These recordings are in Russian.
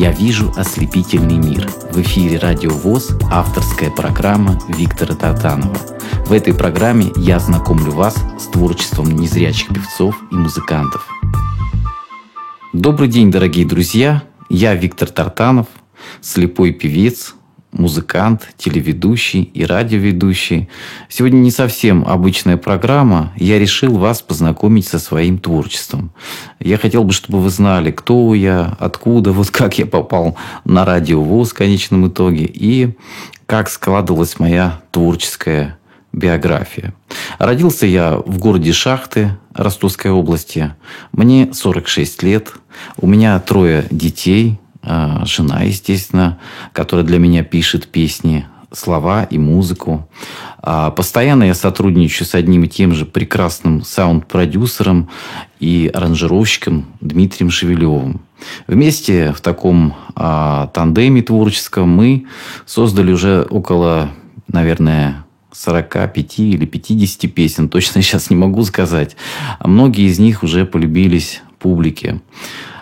Я вижу ослепительный мир. В эфире Радио ВОЗ авторская программа Виктора Тартанова. В этой программе я знакомлю вас с творчеством незрячих певцов и музыкантов. Добрый день, дорогие друзья! Я Виктор Тартанов, слепой певец, музыкант, телеведущий и радиоведущий. Сегодня не совсем обычная программа. Я решил вас познакомить со своим творчеством. Я хотел бы, чтобы вы знали, кто я, откуда, вот как я попал на радио ВОЗ в конечном итоге и как складывалась моя творческая биография. Родился я в городе Шахты Ростовской области. Мне 46 лет. У меня трое детей – жена, естественно, которая для меня пишет песни, слова и музыку. А, постоянно я сотрудничаю с одним и тем же прекрасным саунд-продюсером и аранжировщиком Дмитрием Шевелевым. Вместе в таком а, тандеме творческом мы создали уже около, наверное, 45 или 50 песен. Точно сейчас не могу сказать. Многие из них уже полюбились публике.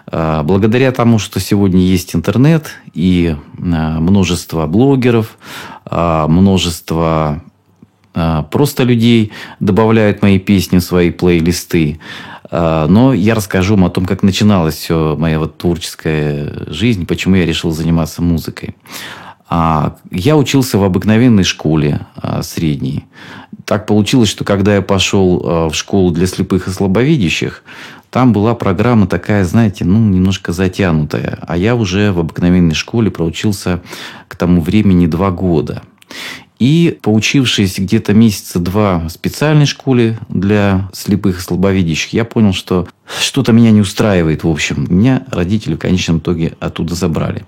А, благодаря тому, что сегодня есть интернет и а, множество блогеров, а, множество просто людей добавляют мои песни в свои плейлисты. Но я расскажу вам о том, как начиналась все моя вот творческая жизнь, почему я решил заниматься музыкой. Я учился в обыкновенной школе средней. Так получилось, что когда я пошел в школу для слепых и слабовидящих, там была программа такая, знаете, ну, немножко затянутая. А я уже в обыкновенной школе проучился к тому времени два года. И поучившись где-то месяца два в специальной школе для слепых и слабовидящих, я понял, что что-то меня не устраивает, в общем. Меня родители в конечном итоге оттуда забрали.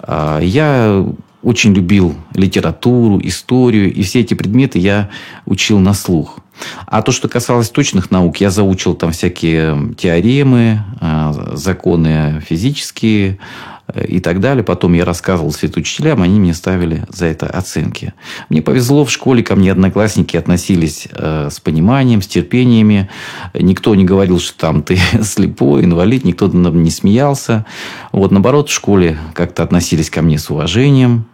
А, я очень любил литературу, историю, и все эти предметы я учил на слух. А то, что касалось точных наук, я заучил там всякие теоремы, а, законы физические э, и так далее. Потом я рассказывал учителям, они мне ставили за это оценки. Мне повезло, в школе ко мне одноклассники относились э, с пониманием, с терпениями. Никто не говорил, что там ты слепой, инвалид, никто не смеялся. Вот, наоборот, в школе как-то относились ко мне с уважением.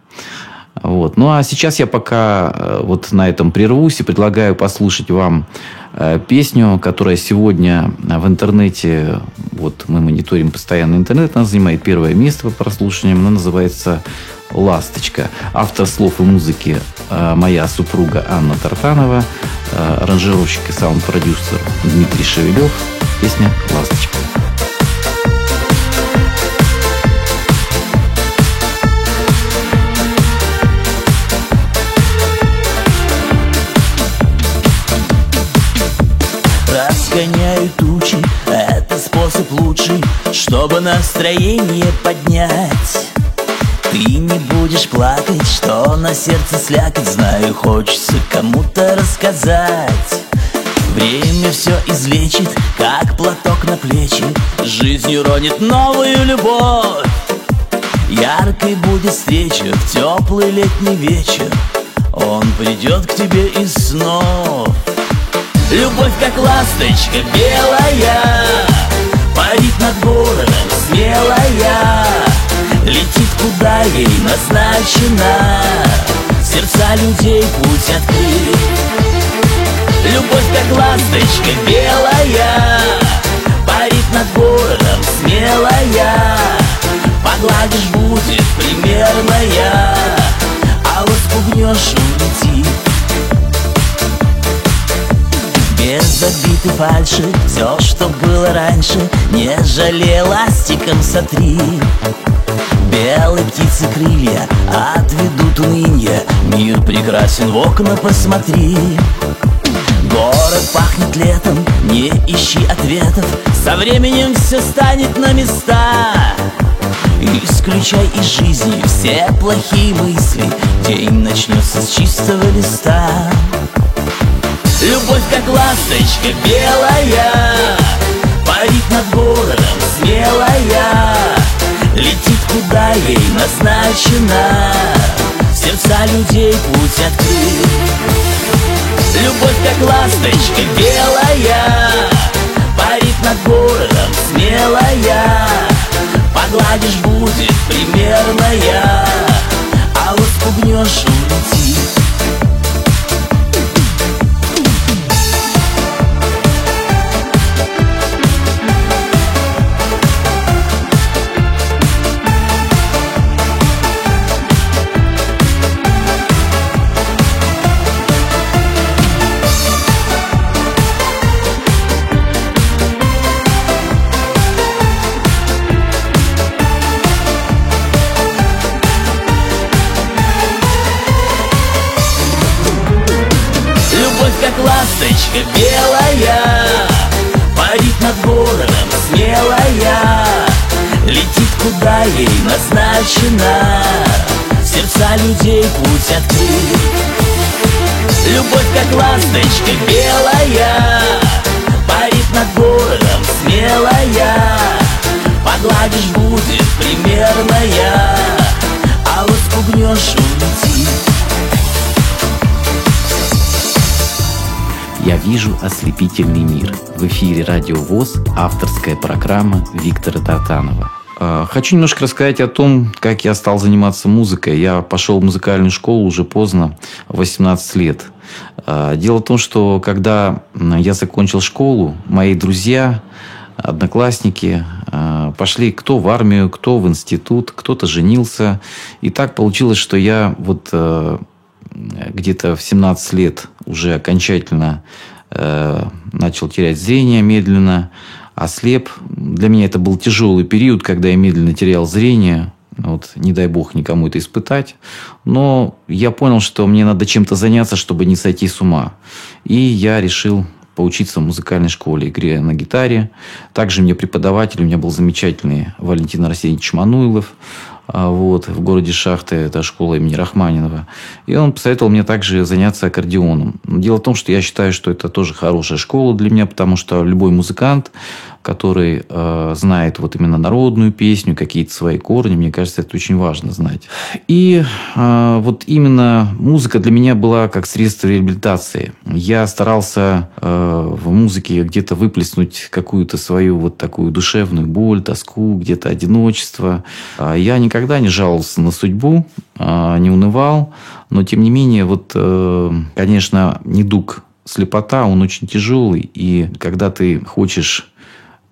Вот. Ну, а сейчас я пока э, вот на этом прервусь и предлагаю послушать вам э, песню, которая сегодня в интернете, вот мы мониторим постоянно интернет, она занимает первое место по прослушиваниям, она называется «Ласточка». Автор слов и музыки э, моя супруга Анна Тартанова, аранжировщик и саунд-продюсер Дмитрий Шевелев. Песня «Ласточка». Чтобы настроение поднять Ты не будешь плакать, что на сердце слякоть. Знаю, хочется кому-то рассказать. Время все излечит, как платок на плечи. Жизнью ронит новую любовь. Яркой будет встреча в теплый летний вечер. Он придет к тебе из снов. Любовь как ласточка белая Парит над городом смелая. Летит куда ей назначено. Сердца людей путь открыт Любовь как ласточка белая Парит над городом смелая. Погладишь будет примерная. А вот спугнешь улетит без забитой фальши Все, что было раньше Не жалей ластиком сотри. Белые птицы крылья Отведут унынье Мир прекрасен, в окна посмотри. Город пахнет летом Не ищи ответов Со временем все станет на места. Исключай из жизни все плохие мысли День начнется с чистого листа Любовь как ласточка белая Парит над городом смелая. Летит куда ей назначено Сердца людей путь открыт. Любовь как ласточка белая Парит над городом смелая. Погладишь будет примерная А вот спугнешь улетит ласточка белая Парит над городом смелая Летит куда ей назначено. Сердца людей путь открыт. Любовь как ласточка белая вижу ослепительный мир». В эфире «Радио ВОЗ» авторская программа Виктора Тартанова. А, хочу немножко рассказать о том, как я стал заниматься музыкой. Я пошел в музыкальную школу уже поздно, 18 лет. А, дело в том, что когда я закончил школу, мои друзья, одноклассники а, пошли кто в армию, кто в институт, кто-то женился. И так получилось, что я вот где-то в 17 лет уже окончательно начал терять зрение медленно, ослеп. Для меня это был тяжелый период, когда я медленно терял зрение. Вот, не дай бог никому это испытать. Но я понял, что мне надо чем-то заняться, чтобы не сойти с ума. И я решил поучиться в музыкальной школе, игре на гитаре. Также мне преподаватель, у меня был замечательный Валентин Арсеньевич Мануилов. А, вот, в городе Шахты, это школа имени Рахманинова. И он посоветовал мне также заняться аккордеоном. Дело в том, что я считаю, что это тоже хорошая школа для меня, потому что любой музыкант, который э, знает вот именно народную песню, какие-то свои корни, мне кажется, это очень важно знать. И э, вот именно музыка для меня была как средство реабилитации. Я старался э, в музыке где-то выплеснуть какую-то свою вот такую душевную боль, тоску, где-то одиночество. А я никогда не жаловался на судьбу, э, не унывал, но тем не менее, вот, э, конечно, недуг слепота, он очень тяжелый, и когда ты хочешь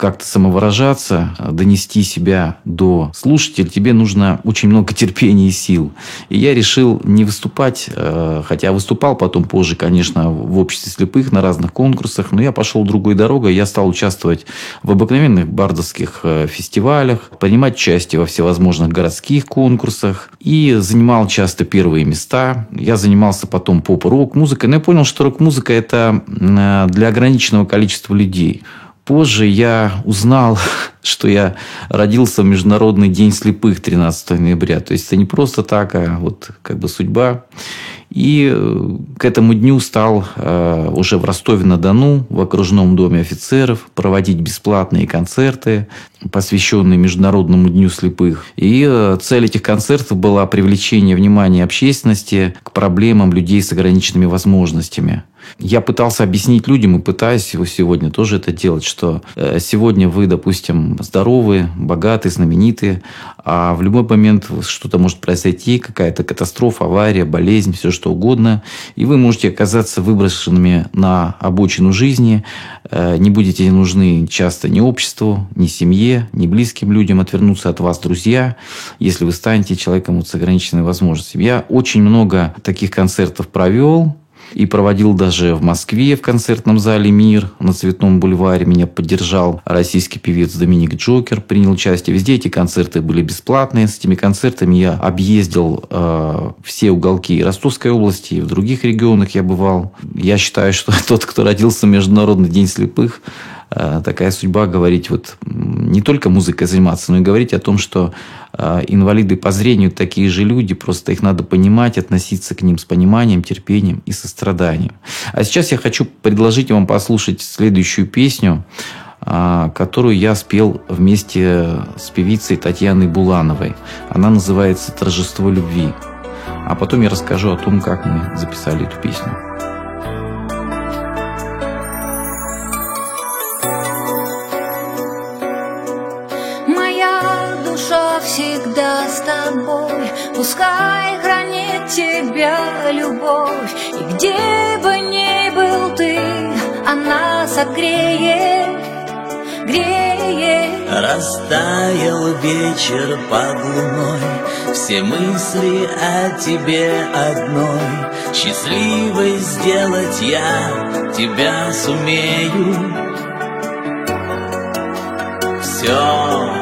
как-то самовыражаться, донести себя до слушателя, тебе нужно очень много терпения и сил. И я решил не выступать, э, хотя выступал потом позже, конечно, в обществе слепых на разных конкурсах, но я пошел другой дорогой, я стал участвовать в обыкновенных бардовских э, фестивалях, принимать участие во всевозможных городских конкурсах и занимал часто первые места. Я занимался потом поп-рок музыкой, но я понял, что рок-музыка это э, для ограниченного количества людей. Позже я узнал, что я родился в Международный день слепых 13 ноября. То есть это не просто так, а вот как бы судьба. И э, к этому дню стал э, уже в Ростове-на-Дону, в окружном доме офицеров, проводить бесплатные концерты, посвященные Международному дню слепых. И э, цель этих концертов была привлечение внимания общественности к проблемам людей с ограниченными возможностями. Я пытался объяснить людям и пытаюсь его сегодня тоже это делать, что э, сегодня вы, допустим, здоровы, богаты, знаменитые, а в любой момент что-то может произойти, какая-то катастрофа, авария, болезнь, все что угодно, и вы можете оказаться выброшенными на обочину жизни, э, не будете нужны часто ни обществу, ни семье, ни близким людям, отвернутся от вас друзья, если вы станете человеком с ограниченными возможностями. Я очень много таких концертов провел, и проводил даже в Москве в концертном зале «Мир» на Цветном бульваре. Меня поддержал российский певец Доминик Джокер, принял участие. Везде эти концерты были бесплатные. С этими концертами я объездил э, все уголки Ростовской области и в других регионах я бывал. Я считаю, что тот, кто родился в Международный день слепых, такая судьба говорить вот не только музыкой заниматься, но и говорить о том, что э, инвалиды по зрению такие же люди, просто их надо понимать, относиться к ним с пониманием, терпением и состраданием. А сейчас я хочу предложить вам послушать следующую песню, э, которую я спел вместе с певицей Татьяной Булановой. Она называется «Торжество любви». А потом я расскажу о том, как мы записали эту песню. Тобой. Пускай хранит тебя любовь. И где бы ни был ты, она согреет греет. Растаял вечер под луной. Все мысли о тебе одной. Счастливой сделать я тебя сумею. Все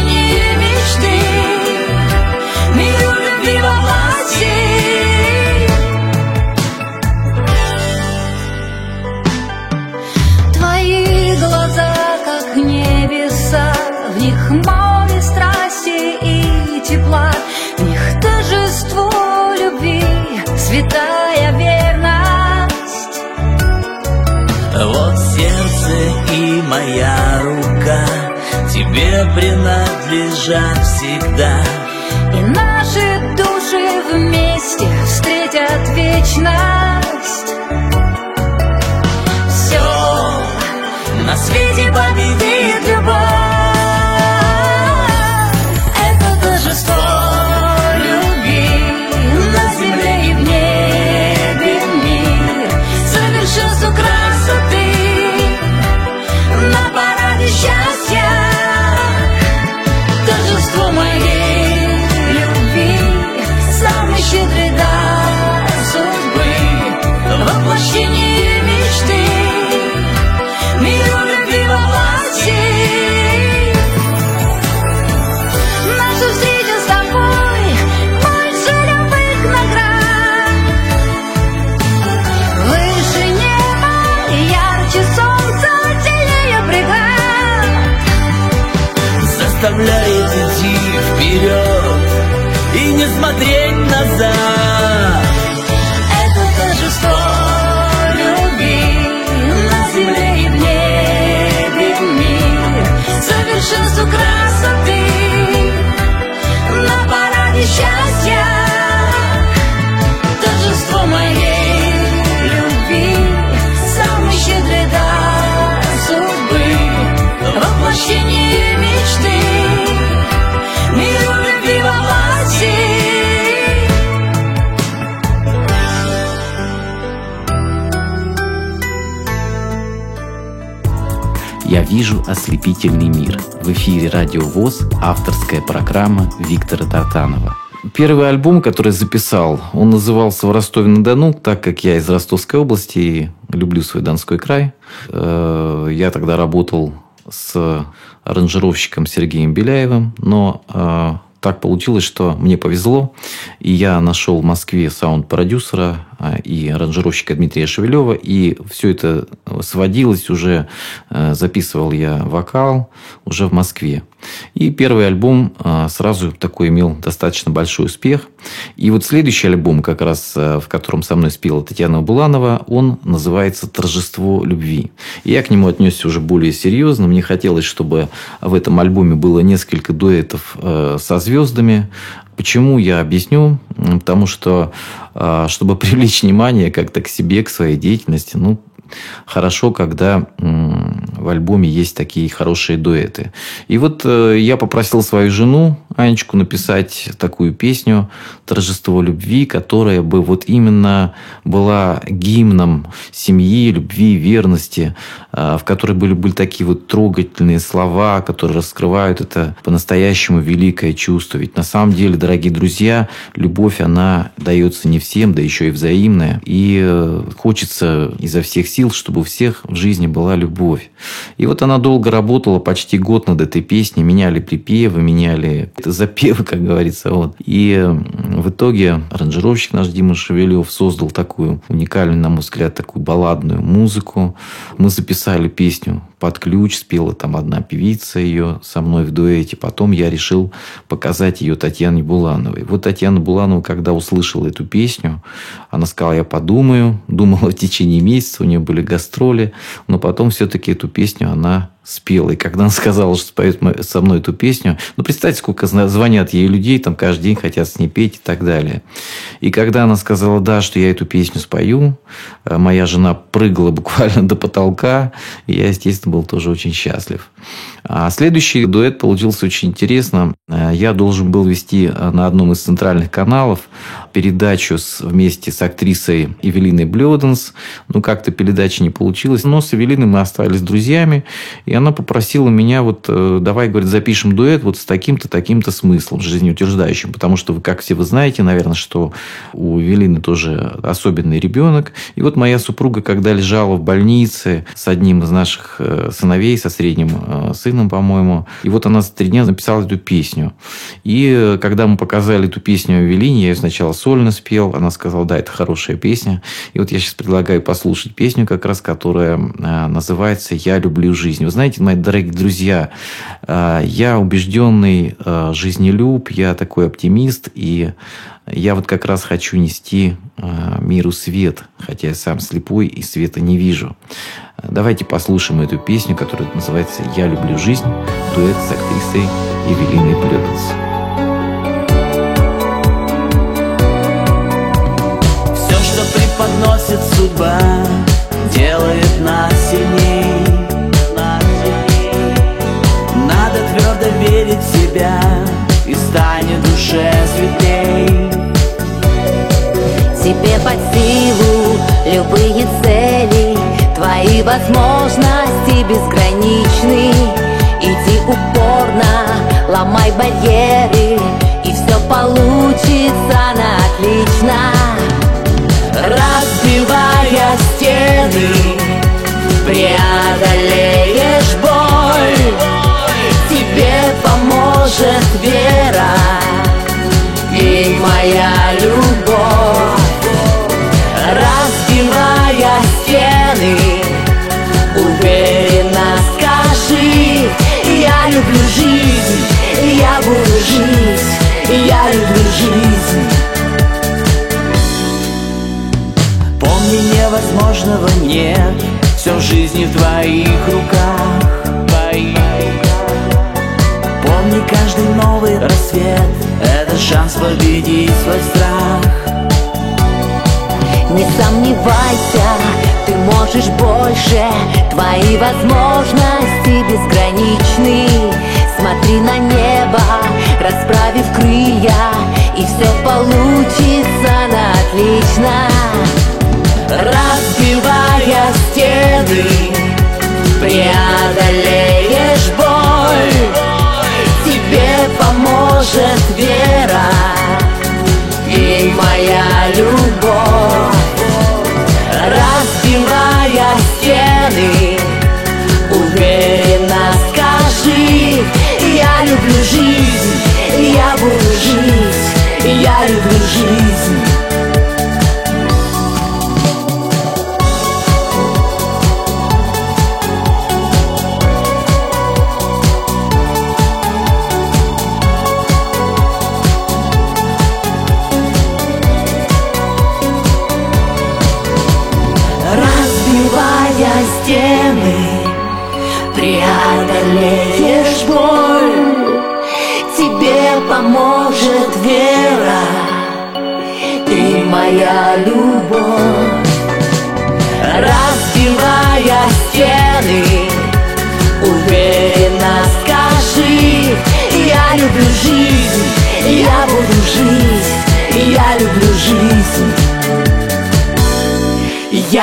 Тебе принадлежат всегда. И наши души вместе встретят вечность. Все на свете победит авторская программа Виктора Тартанова. Первый альбом, который записал, он назывался «В Ростове-на-Дону», так как я из Ростовской области и люблю свой Донской край. Э, я тогда работал с аранжировщиком Сергеем Беляевым, но э, так получилось, что мне повезло, и я нашел в Москве саунд-продюсера и аранжировщика Дмитрия Шевелева, и все это сводилось уже, э, записывал я вокал уже в Москве. И первый альбом а, сразу такой имел достаточно большой успех. И вот следующий альбом, как раз э, в котором со мной спела Татьяна Буланова, он называется «Торжество любви». И я к нему отнесся уже более серьезно. Мне хотелось, чтобы в этом альбоме было несколько дуэтов э, со звездами. Почему, я объясню. Потому что, а, чтобы привлечь внимание как-то к себе, к своей деятельности, ну, хорошо, когда в альбоме есть такие хорошие дуэты. И вот э, я попросил свою жену, Анечку, написать такую песню «Торжество любви», которая бы вот именно была гимном семьи, любви, верности, э, в которой были, были такие вот трогательные слова, которые раскрывают это по-настоящему великое чувство. Ведь на самом деле, дорогие друзья, любовь, она дается не всем, да еще и взаимная. И э, хочется изо всех сил, чтобы у всех в жизни была любовь. И вот она долго работала, почти год над этой песней, меняли припевы, меняли запевы, как говорится. Вот. И в итоге аранжировщик наш Дима Шевелев создал такую уникальную, на мой взгляд, такую балладную музыку. Мы записали песню под ключ спела там одна певица ее со мной в дуэте. Потом я решил показать ее Татьяне Булановой. Вот Татьяна Буланова, когда услышала эту песню, она сказала, я подумаю. Думала в течение месяца, у нее были гастроли. Но потом все-таки эту песню она спела. И когда она сказала, что споет со мной эту песню, ну, представьте, сколько звонят ей людей, там каждый день хотят с ней петь и так далее. И когда она сказала, да, что я эту песню спою, э, моя жена прыгала буквально до потолка, и я, естественно, был тоже очень счастлив. А следующий дуэт получился очень интересно. Э, я должен был вести э, на одном из центральных каналов передачу с, вместе с актрисой Эвелиной Блёденс. Ну, как-то передача не получилась. Но с Эвелиной мы остались друзьями. И она попросила меня, вот, э, давай, говорит, запишем дуэт вот с таким-то, таким-то смыслом жизнеутверждающим. Потому что, вы, как все вы знаете, наверное, что у Эвелины тоже особенный ребенок. И вот моя супруга, когда лежала в больнице с одним из наших сыновей, со средним сыном, сыном, по-моему. И вот она за три дня написала эту песню. И э, когда мы показали эту песню Эвелине, я ее сначала сольно спел. Она сказала, да, это хорошая песня. И вот я сейчас предлагаю послушать песню, как раз, которая э, называется «Я люблю жизнь». Вы знаете, мои дорогие друзья, э, я убежденный жизнелюб, я такой оптимист, и я вот как раз хочу нести миру свет, хотя я сам слепой и света не вижу. Давайте послушаем эту песню, которая называется «Я люблю жизнь», дуэт с актрисой Евелиной Блёденс. Судьба, делает нас сильней. Надо твердо верить в себя, и станет душе светлей. Тебе под силу любые цели Твои возможности безграничны Иди упорно, ломай барьеры И все получится на отлично Разбивая стены Преодолеешь боль. Тебе поможет вера И моя любовь. Разбивая стены Уверенно скажи Я люблю жизнь, я буду жить Я люблю жизнь невозможного нет. Все в жизни в твоих руках Помни, каждый новый рассвет. Это шанс победить свой страх. Не сомневайся, ты можешь больше. Твои возможности безграничны. Смотри на небо, расправив крылья И все получится на отлично Разбивая стены Преодолеешь боль. Тебе поможет вера И моя любовь. Разбивая стены Уверенно скажи Я люблю жизнь, я буду жить Я люблю жизнь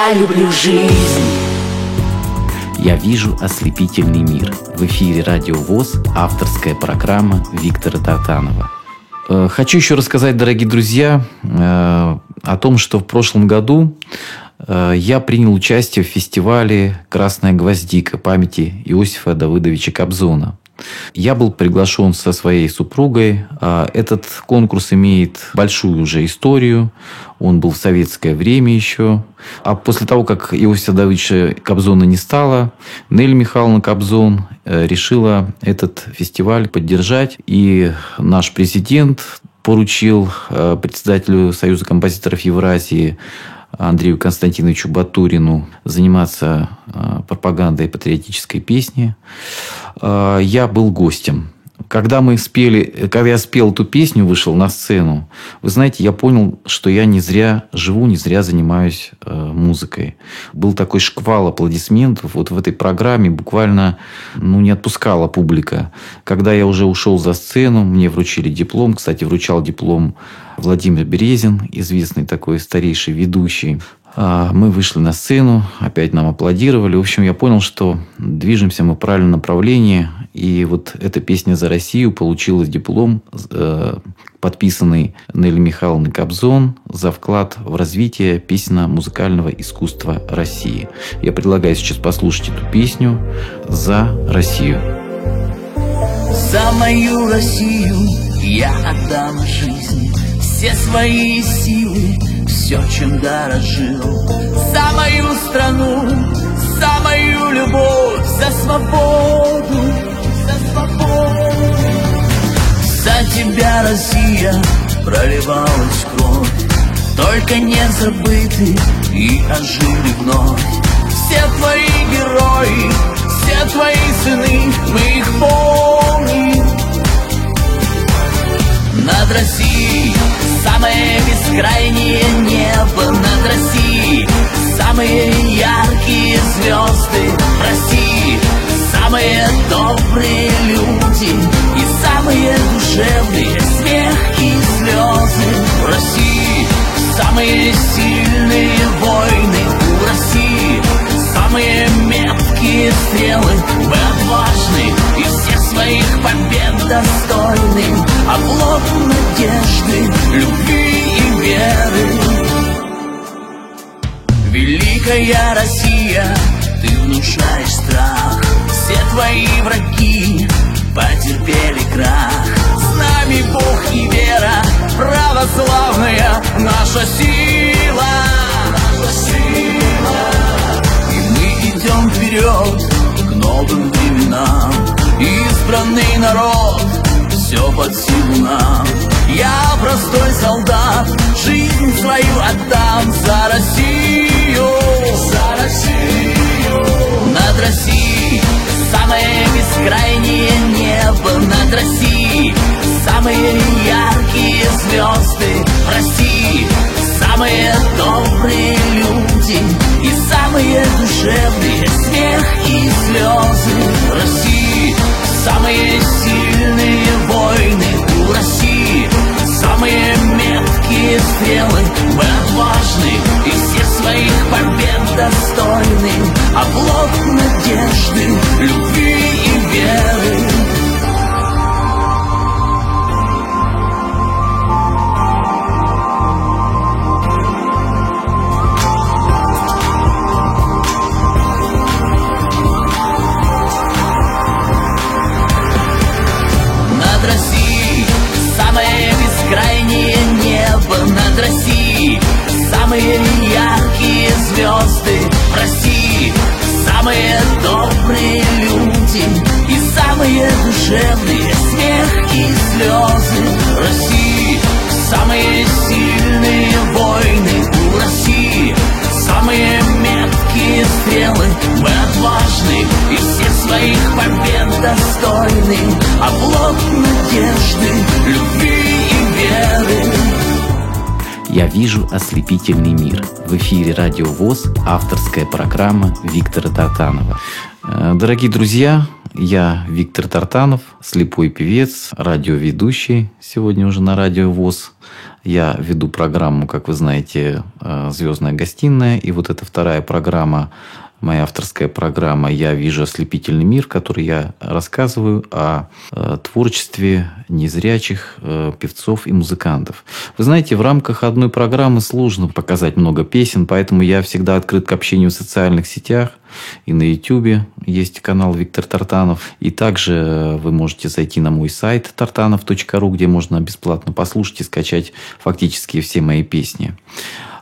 Я люблю жизнь Я вижу ослепительный мир. В эфире Радио ВОЗ, авторская программа Виктора Тартанова. Э, Хочу еще рассказать, дорогие друзья, э, о том, что в прошлом году э, я принял участие в фестивале «Красная гвоздика» памяти Иосифа Давыдовича Кобзона. Я был приглашен со своей супругой. А, этот конкурс имеет большую уже историю. Он был в советское время еще. А после того, как Иосифа Давыдовича Кобзона не стало, Нель Михайловна Кобзон э, решила этот фестиваль поддержать. И наш президент поручил э, председателю Союза композиторов Евразии Андрею Константиновичу Батурину заниматься э, пропагандой патриотической песни. Э, я был гостем. Когда мы спели, когда я спел эту песню, вышел на сцену, вы знаете, я понял, что я не зря живу, не зря занимаюсь э, музыкой. Был такой шквал аплодисментов. Вот в этой программе буквально ну, не отпускала публика. Когда я уже ушел за сцену, мне вручили диплом. Кстати, вручал диплом Владимир Березин, известный такой старейший ведущий. А, мы вышли на сцену, опять нам аплодировали. В общем, я понял, что движемся мы в правильном направлении. И вот эта песня «За Россию» получила диплом, э, подписанный Нелли Михайловной Кобзон за вклад в развитие песенно-музыкального искусства России. Я предлагаю сейчас послушать эту песню «За Россию». За мою Россию я отдам жизнь, все свои силы, все, чем дорожил. За мою страну, за мою любовь, за свободу, за свободу. За тебя, Россия, проливалась кровь, только не забыты и ожили вновь. Все твои герои, все твои сыны, мы их помним. Над Россией. Самое бескрайнее небо Над Россией. Самые яркие звезды В России. Самые добрые люди И самые душевные смех и слезы В России. Самые сильные войны У России. Самые меткие стрелы Мы отважны своих побед достойны Облог надежды, любви и веры. Великая Россия, ты внушаешь страх. Все твои враги потерпели крах. С нами Бог и вера, православная наша сила. Наша сила. И мы идем вперед к новым временам Избранный народ, все под силу нам. Я простой солдат, жизнь свою отдам За Россию, за Россию. Над Россией самое бескрайнее небо. Над Россией самые яркие звезды В России самые добрые люди И самые душевные смех и слезы В России. Самые сильные войны У России. Самые меткие стрелы Мы отважны и всех своих побед достойны. Облог надежды, любви и веры добрые люди И самые душевные смех и слезы. России самые сильные войны. У России самые меткие стрелы. Мы отважны и всех своих побед достойны. Облог надежды, любви и веры. Я вижу ослепительный мир. В эфире Радио ВОЗ, авторская программа Виктора Тартанова. Э, Дорогие друзья, я Виктор Тартанов, слепой певец, радиоведущий, сегодня уже на Радио ВОЗ. Я веду программу, как вы знаете, э, «Звездная гостиная». И вот эта вторая программа моя авторская программа «Я вижу ослепительный мир», в которой я рассказываю о э, творчестве незрячих э, певцов и музыкантов. Вы знаете, в рамках одной программы сложно показать много песен, поэтому я всегда открыт к общению в социальных сетях. И на YouTube есть канал Виктор Тартанов. И также вы можете зайти на мой сайт tartanov.ru, где можно бесплатно послушать и скачать фактически все мои песни.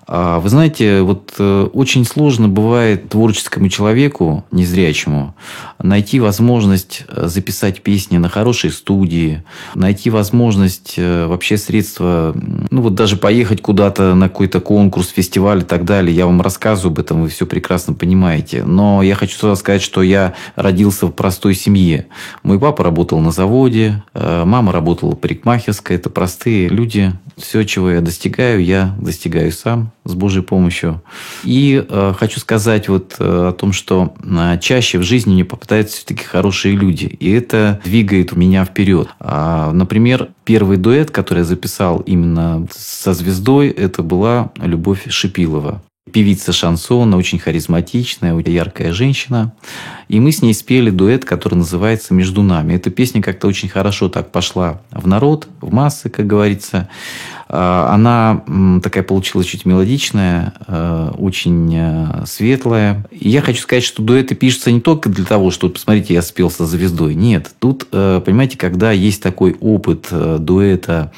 А, вы знаете, вот э, очень сложно бывает творческому человеку, незрячему, найти возможность э, записать песни на хорошей студии, найти возможность э, вообще средства, ну вот даже поехать куда-то на какой-то конкурс, фестиваль и так далее. Я вам рассказываю об этом, вы все прекрасно понимаете. Но я хочу сразу сказать, что я родился в простой семье. Мой папа работал на заводе, мама работала в парикмахерской. Это простые люди. Все, чего я достигаю, я достигаю сам с Божьей помощью. И э, хочу сказать вот э, о том, что э, чаще в жизни мне попадаются все-таки хорошие люди. И это двигает меня вперед. А, например, первый дуэт, который я записал именно со звездой, это была Любовь Шипилова певица шансона, очень харизматичная, яркая женщина. И мы с ней спели дуэт, который называется «Между нами». Эта песня как-то очень хорошо так пошла в народ, в массы, как говорится. А, она такая получилась чуть мелодичная, а, очень а, светлая. И я хочу сказать, что дуэты пишутся не только для того, что, посмотрите, я спел со звездой. Нет, тут, понимаете, когда есть такой опыт дуэта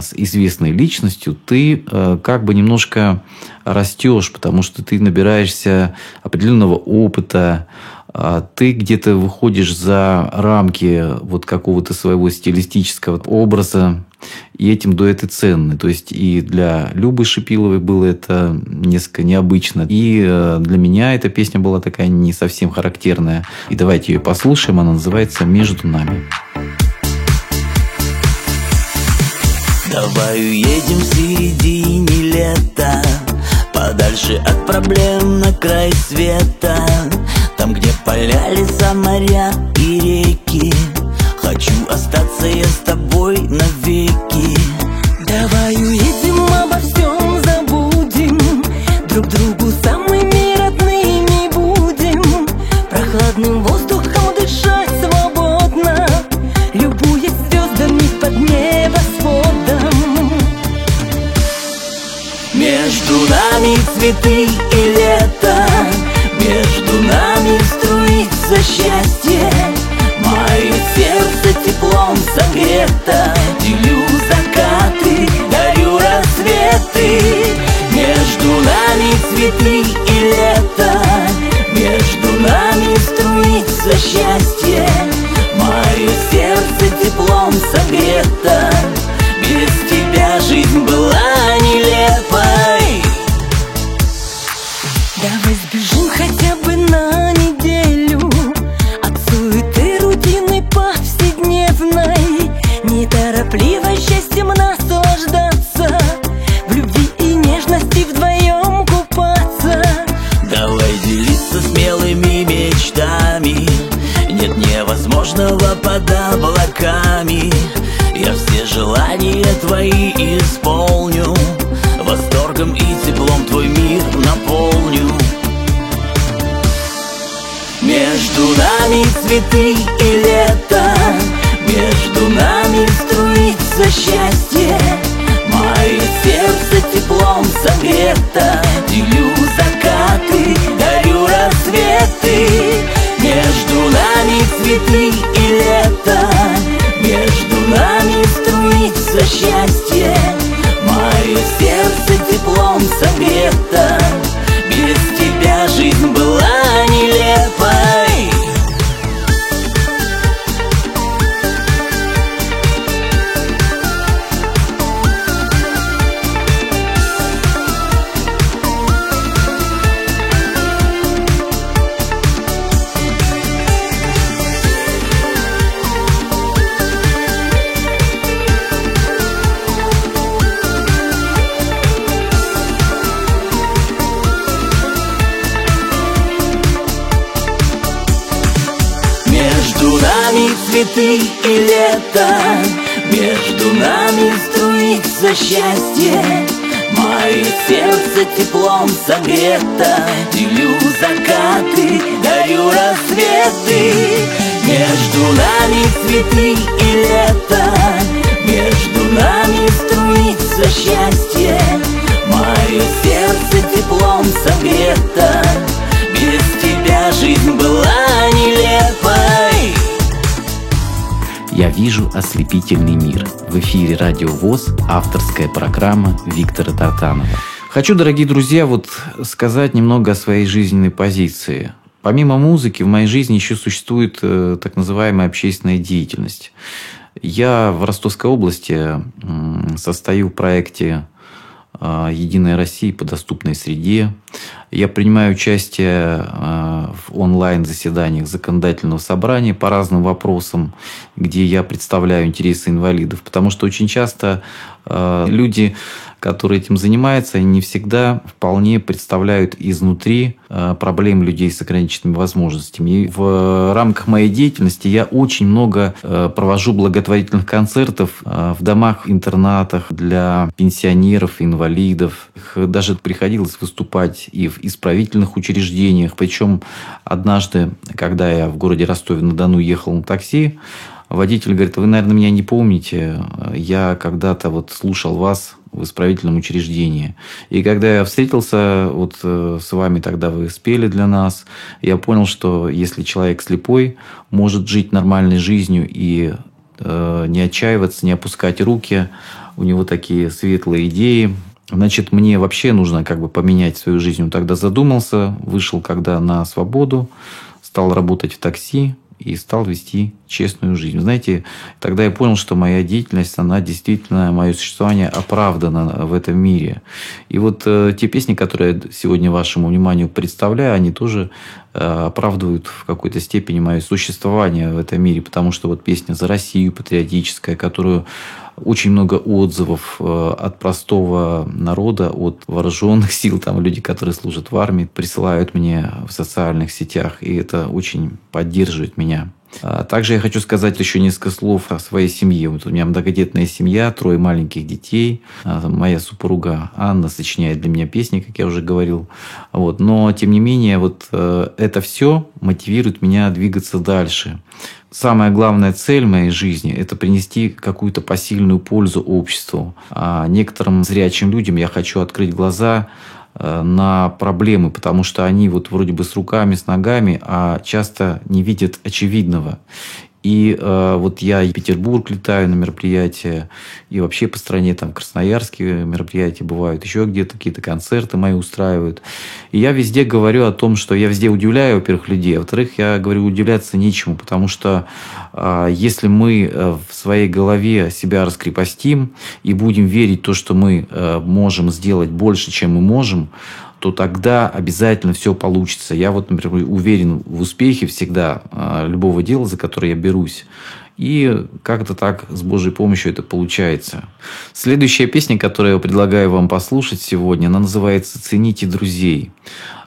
с известной личностью, ты э, как бы немножко растешь, потому что ты набираешься определенного опыта, а, ты где-то выходишь за рамки вот какого-то своего стилистического образа, и этим дуэты ценны. То есть и для Любы Шипиловой было это несколько необычно, и э, для меня эта песня была такая не совсем характерная. И давайте ее послушаем, она называется «Между нами». Давай уедем в середине лета Подальше от проблем на край света. Там, где поля, леса, моря и реки. Хочу остаться я с тобой навеки цветы и лето. Между нами струится счастье. Мое сердце теплом согрето. Делю закаты, дарю рассветы. Между нами цветы и лето. Между нами струится счастье твои исполню. Восторгом и теплом твой мир наполню. Между нами цветы и лето Между нами струится счастье. Мое сердце теплом согрето Делю закаты, дарю рассветы. Между нами цветы счастье. Мое сердце теплом согрето Делю закаты, дарю рассветы. Между нами цветы и лето. Между нами струится счастье. Мое сердце теплом согрето Без тебя жизнь была Я вижу ослепительный мир. В эфире Радио ВОЗ, авторская программа Виктора Тартанова. Хочу, дорогие друзья, вот сказать немного о своей жизненной позиции. Помимо музыки в моей жизни еще существует э, так называемая общественная деятельность. Я в Ростовской области состою в проекте э, «Единая Россия по доступной среде». Я принимаю участие э, в онлайн-заседаниях законодательного собрания по разным вопросам, где я представляю интересы инвалидов. Потому что очень часто э, люди, которые этим занимаются, не всегда вполне представляют изнутри э, проблем людей с ограниченными возможностями. И в рамках моей деятельности я очень много провожу благотворительных концертов в домах-интернатах для пенсионеров, инвалидов. Даже приходилось выступать и в исправительных учреждениях. Причем однажды, когда я в городе Ростове-на-Дону ехал на такси, водитель говорит, вы, наверное, меня не помните. Я когда-то вот слушал вас в исправительном учреждении. И когда я встретился вот э, с вами, тогда вы спели для нас, я понял, что если человек слепой может жить нормальной жизнью и э, не отчаиваться, не опускать руки, у него такие светлые идеи, Значит, мне вообще нужно как бы поменять свою жизнь. Он тогда задумался, вышел когда на свободу, стал работать в такси и стал вести честную жизнь. Знаете, тогда я понял, что моя деятельность, она действительно, мое существование оправдано в этом мире. И вот э, те песни, которые я сегодня вашему вниманию представляю, они тоже оправдывают в какой-то степени мое существование в этом мире, потому что вот песня «За Россию» патриотическая, которую очень много отзывов э, от простого народа, от вооруженных сил, там люди, которые служат в армии, присылают мне в социальных сетях, и это очень поддерживает меня. А Также я хочу сказать еще несколько слов о своей семье. Вот у меня многодетная семья, трое маленьких детей. А Моя супруга Анна сочиняет для меня песни, как я уже говорил. Вот. Но, тем не менее, вот э, это все мотивирует меня двигаться дальше. Самая главная цель моей жизни – это принести какую-то посильную пользу обществу. А некоторым зрячим людям я хочу открыть глаза на проблемы, потому что они вот вроде бы с руками, с ногами, а часто не видят очевидного. И э, вот я в Петербург летаю на мероприятия, и вообще по стране там красноярские мероприятия бывают, еще где-то какие-то концерты мои устраивают. И я везде говорю о том, что я везде удивляю, во-первых, людей, а во-вторых, я говорю, удивляться нечему, потому что э, если мы э, в своей голове себя раскрепостим и будем верить в то, что мы э, можем сделать больше, чем мы можем, то тогда обязательно все получится. Я вот, например, уверен в успехе всегда а, любого дела, за которое я берусь. И как-то так с Божьей помощью это получается. Следующая песня, которую я предлагаю вам послушать сегодня, она называется «Цените друзей».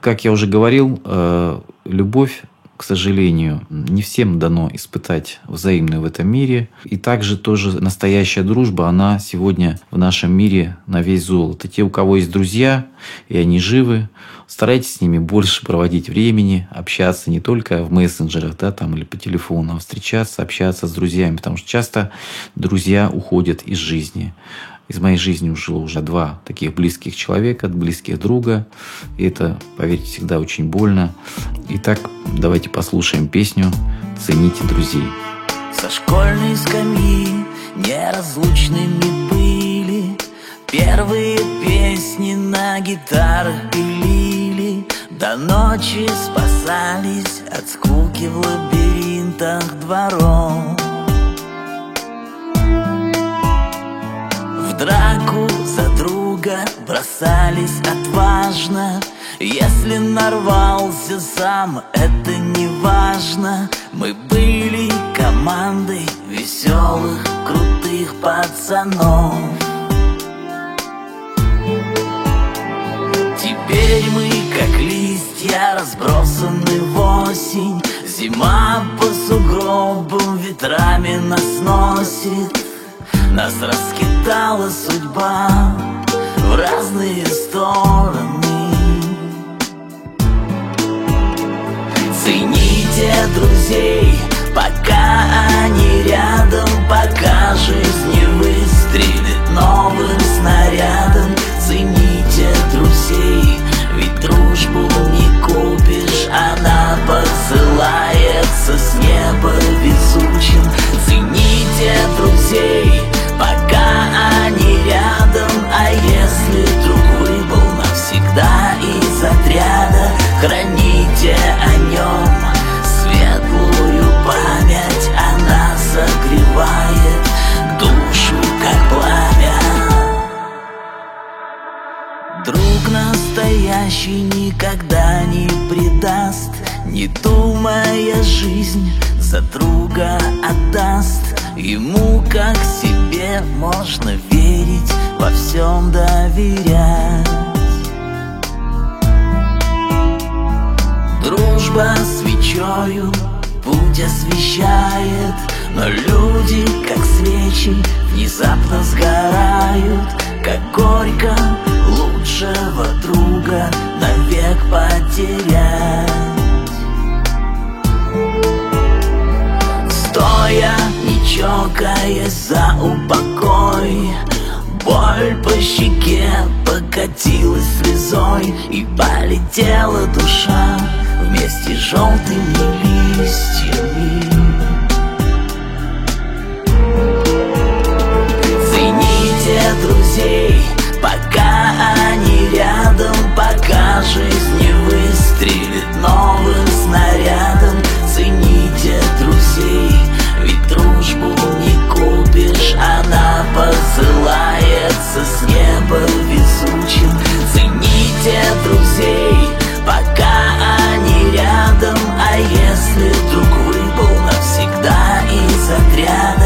Как я уже говорил, э, любовь к сожалению, не всем дано испытать взаимное в этом мире. И также тоже настоящая дружба, она сегодня в нашем мире на весь золото. Те, у кого есть друзья, и они живы, старайтесь с ними больше проводить времени, общаться не только в мессенджерах да, там, или по телефону, а встречаться, общаться с друзьями, потому что часто друзья уходят из жизни. Из моей жизни ушло уже два таких близких человека, близких друга. И это, поверьте, всегда очень больно. Итак, давайте послушаем песню «Цените друзей». Со школьной скамьи неразлучными были Первые песни на гитарах пилили До ночи спасались от скуки в лабиринтах дворов драку за друга бросались отважно. Если нарвался сам, это не важно. Мы были командой веселых, крутых пацанов. Теперь мы, как листья, разбросаны в осень. Зима по сугробам ветрами нас носит Нас раскидала судьба в разные стороны. Цените друзей, пока они рядом Пока жизнь не выстрелит новым снарядом. Цените друзей, ведь дружбу не купишь Она посылается с неба везучим Цените друзей, настоящий никогда не предаст. Не думая жизнь за друга отдаст. Ему как себе можно верить, во всем доверять. Дружба свечою путь освещает Но люди, как свечи, внезапно сгорают. Как горько лучшего друга навек потерять. Стоя, не чокаясь за упокой Боль по щеке покатилась слезой И полетела душа вместе с желтыми листьями. Цените друзей, пока Не выстрелит новым снарядом. Цените друзей, ведь дружбу не купишь. Она посылается с неба везучим Цените друзей, пока они рядом. А если вдруг выбыл навсегда из отряда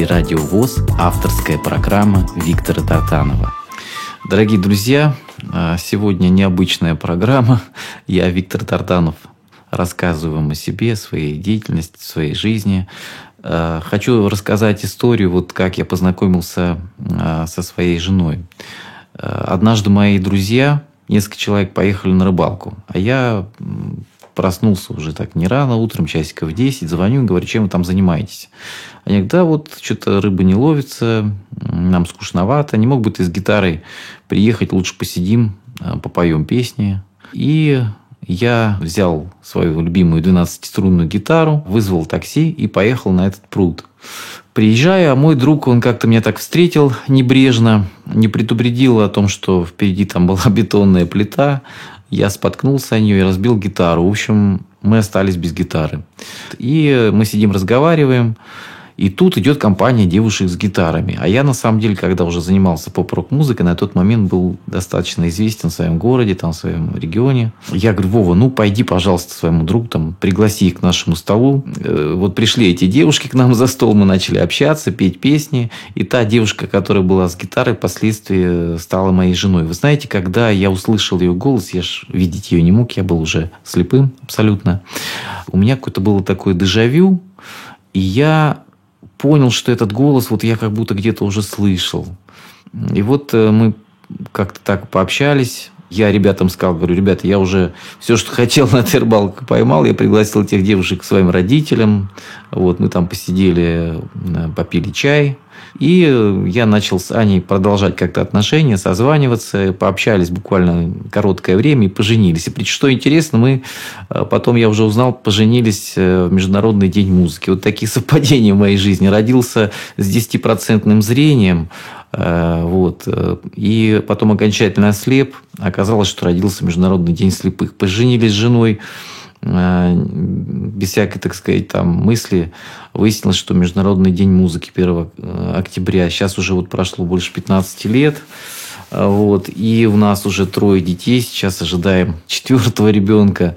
эфире Радио ВОЗ, авторская программа Виктора Тартанова. Дорогие друзья, а, сегодня необычная программа. Я, Виктор Тартанов, рассказываю вам о себе, своей деятельности, своей жизни. А, Хочу рассказать историю, вот как я познакомился а, со своей женой. Однажды мои друзья, несколько человек, поехали на рыбалку, а я проснулся уже так не рано, утром, часиков в 10, звоню и говорю, чем вы там занимаетесь? Они говорят, да, вот что-то рыба не ловится, нам скучновато, не мог бы ты с гитарой приехать, лучше посидим, а, попоем песни. И я взял свою любимую 12-струнную гитару, вызвал такси и поехал на этот пруд. Приезжаю, а мой друг, он как-то меня так встретил небрежно, не предупредил о том, что впереди там была бетонная плита. Я споткнулся о нее и разбил гитару. В общем, мы остались без гитары. И мы сидим, разговариваем. И тут идет компания девушек с гитарами. А я, на самом деле, когда уже занимался поп-рок музыкой, на тот момент был достаточно известен в своем городе, там, в своем регионе. Я говорю, Вова, ну, пойди, пожалуйста, своему другу, там, пригласи их к нашему столу. Э, Вот пришли эти девушки к нам за стол, мы начали общаться, петь песни. И та девушка, которая была с гитарой, впоследствии стала моей женой. Вы знаете, когда я услышал ее голос, я ж видеть ее не мог, я был уже слепым абсолютно. У меня какое-то было такое дежавю, и я понял, что этот голос вот я как будто где-то уже слышал. И вот э, мы как-то так пообщались, Я ребятам сказал, говорю, ребята, я уже все, что хотел на этой рыбалке поймал. Я пригласил этих девушек к своим родителям. Вот, мы там посидели, э, попили чай. И я начал с Аней продолжать как-то отношения, созваниваться, пообщались буквально короткое время и поженились. И что интересно, мы э, потом, я уже узнал, поженились э, в Международный день музыки. Вот такие совпадения в моей жизни. Родился с 10% зрением, Э, вот. Э, и потом окончательно ослеп. Оказалось, что родился Международный день слепых. Поженились с женой э, без всякой, так сказать, там мысли выяснилось, что Международный день музыки 1 октября. Сейчас уже вот прошло больше 15 лет. Вот. И у нас уже трое детей. Сейчас ожидаем четвертого ребенка.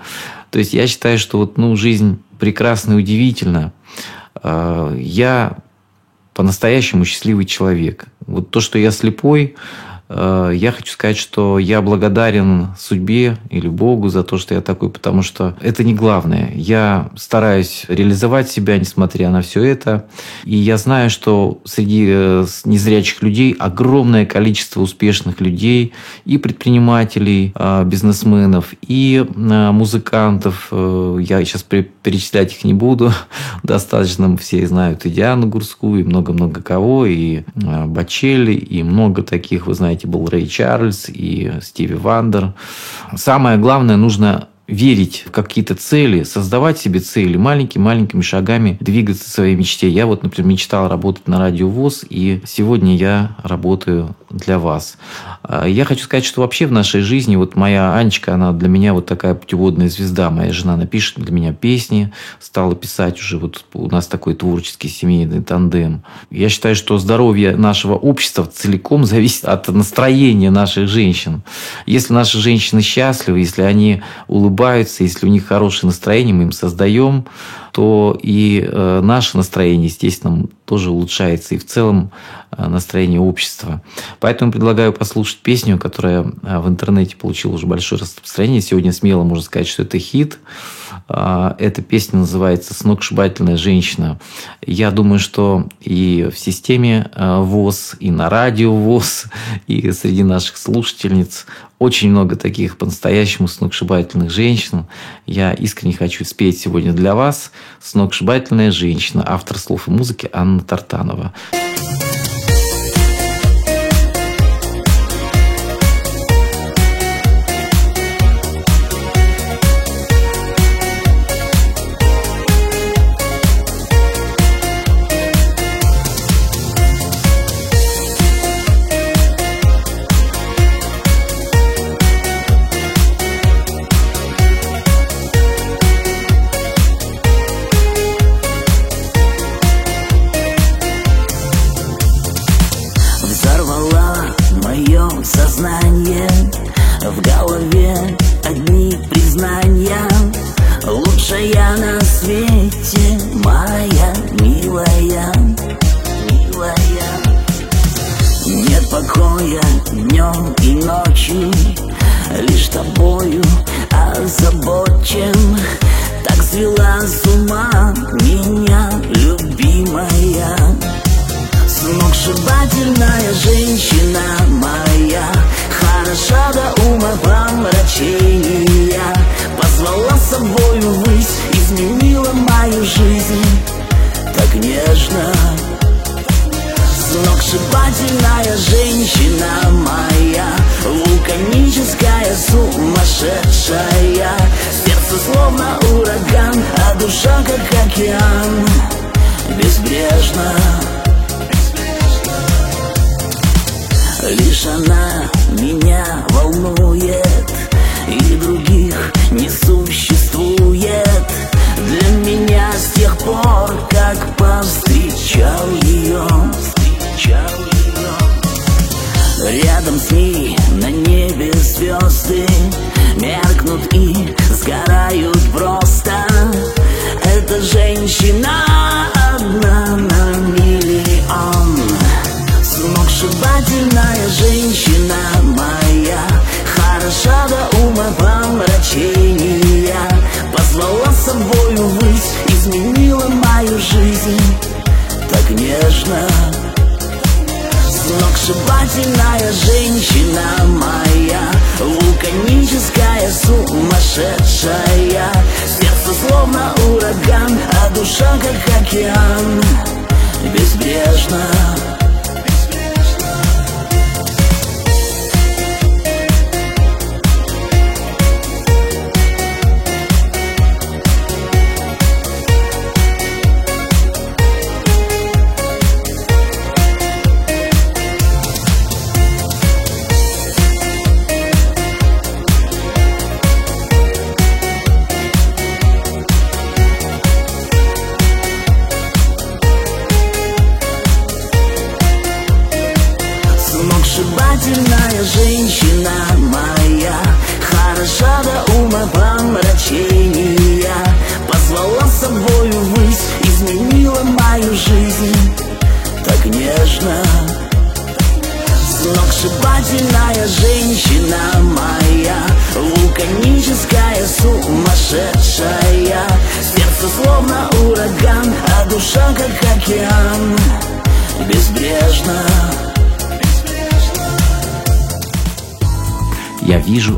То есть я считаю, что вот, ну, жизнь прекрасна и удивительна. Я по-настоящему счастливый человек. Вот то, что я слепой, Э, я хочу сказать, что я благодарен судьбе или Богу за то, что я такой, потому что это не главное. Я стараюсь реализовать себя, несмотря на все это. И я знаю, что среди э, незрячих людей огромное количество успешных людей и предпринимателей, э, бизнесменов, и музыкантов. Я сейчас перечислять их не буду. Достаточно все знают и Диану Гурскую, и много-много кого, и Бачелли, и много таких, вы знаете, знаете, был Рэй Чарльз и Стиви Вандер. Самое главное, нужно верить в какие-то цели, создавать себе цели, маленькими-маленькими шагами двигаться к своей мечте. Я вот, например, мечтал работать на радио ВОЗ, и сегодня я работаю для вас. А, я хочу сказать, что вообще в нашей жизни, вот моя Анечка, она для меня вот такая путеводная звезда. Моя жена напишет для меня песни, стала писать уже, вот у нас такой творческий семейный тандем. Я считаю, что здоровье нашего общества целиком зависит от настроения наших женщин. Если наши женщины счастливы, если они улыбаются, если у них хорошее настроение, мы им создаем то и э, наше настроение, естественно, тоже улучшается, и в целом э, настроение общества. Поэтому предлагаю послушать песню, которая э, в интернете получила уже большое распространение. Сегодня смело можно сказать, что это хит. Эта песня называется «Сногсшибательная женщина». Я думаю, что и в системе ВОЗ, и на радио ВОЗ, и среди наших слушательниц очень много таких по-настоящему сногсшибательных женщин. Я искренне хочу спеть сегодня для вас «Сногсшибательная женщина», автор слов и музыки Анна Тартанова. океан. Безбрежно. Лишь она меня волнует И других не существует. Для меня с тех пор, как повстречал ее. Рядом с ней на небе звезды Меркнут и сгорают просто эта женщина одна на миллион. Сногсшибательная женщина моя. Хороша до ума помрачения Позвала с собой ввысь, изменила мою жизнь. Так нежно. Сногсшибательная женщина моя. Вулканическая, сумасшедшая. Сердце словно ураган, а душа как океан Безбрежно.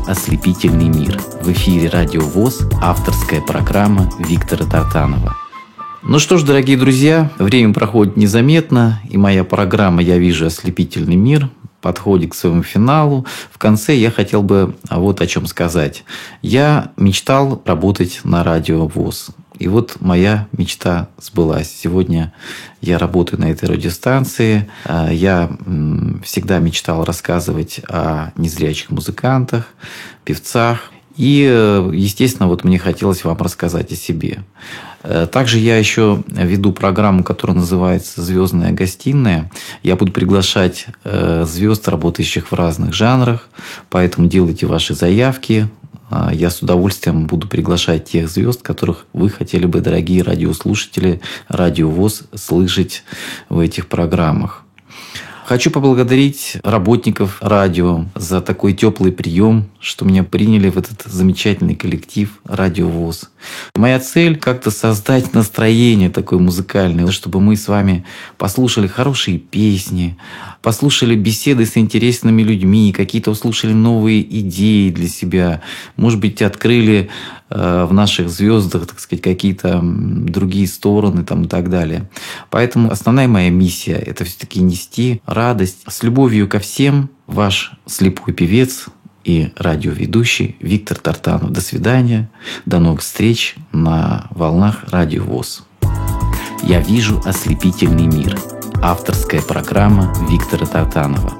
Ослепительный мир. В эфире Радио ВОЗ, авторская программа Виктора Тартанова. Ну что ж, дорогие друзья, время проходит незаметно, и моя программа «Я вижу ослепительный мир» подходит к своему финалу. В конце я хотел бы вот о чем сказать. Я мечтал работать на радио ВОЗ. И вот моя мечта сбылась. Сегодня я работаю на этой радиостанции. А, я всегда мечтал рассказывать о незрячих музыкантах, певцах. И, естественно, вот мне хотелось вам рассказать о себе. Э, также я еще веду программу, которая называется «Звездная гостиная». Я буду приглашать э, звезд, работающих в разных жанрах, поэтому делайте ваши заявки, я с удовольствием буду приглашать тех звезд, которых вы хотели бы, дорогие радиослушатели, радиовоз, слышать в этих программах. Хочу поблагодарить работников радио за такой теплый прием, что меня приняли в этот замечательный коллектив «Радиовоз». Моя цель – как-то создать настроение такое музыкальное, чтобы мы с вами послушали хорошие песни, послушали беседы с интересными людьми, какие-то услышали новые идеи для себя, может быть, открыли э, в наших звездах, так сказать, какие-то другие стороны там, и так далее. Поэтому основная моя миссия – это все-таки нести радость с любовью ко всем. Ваш слепой певец и радиоведущий Виктор Тартанов. До свидания. До новых встреч на волнах Радио ВОЗ. Я вижу ослепительный мир – Авторская программа Виктора Тартанова.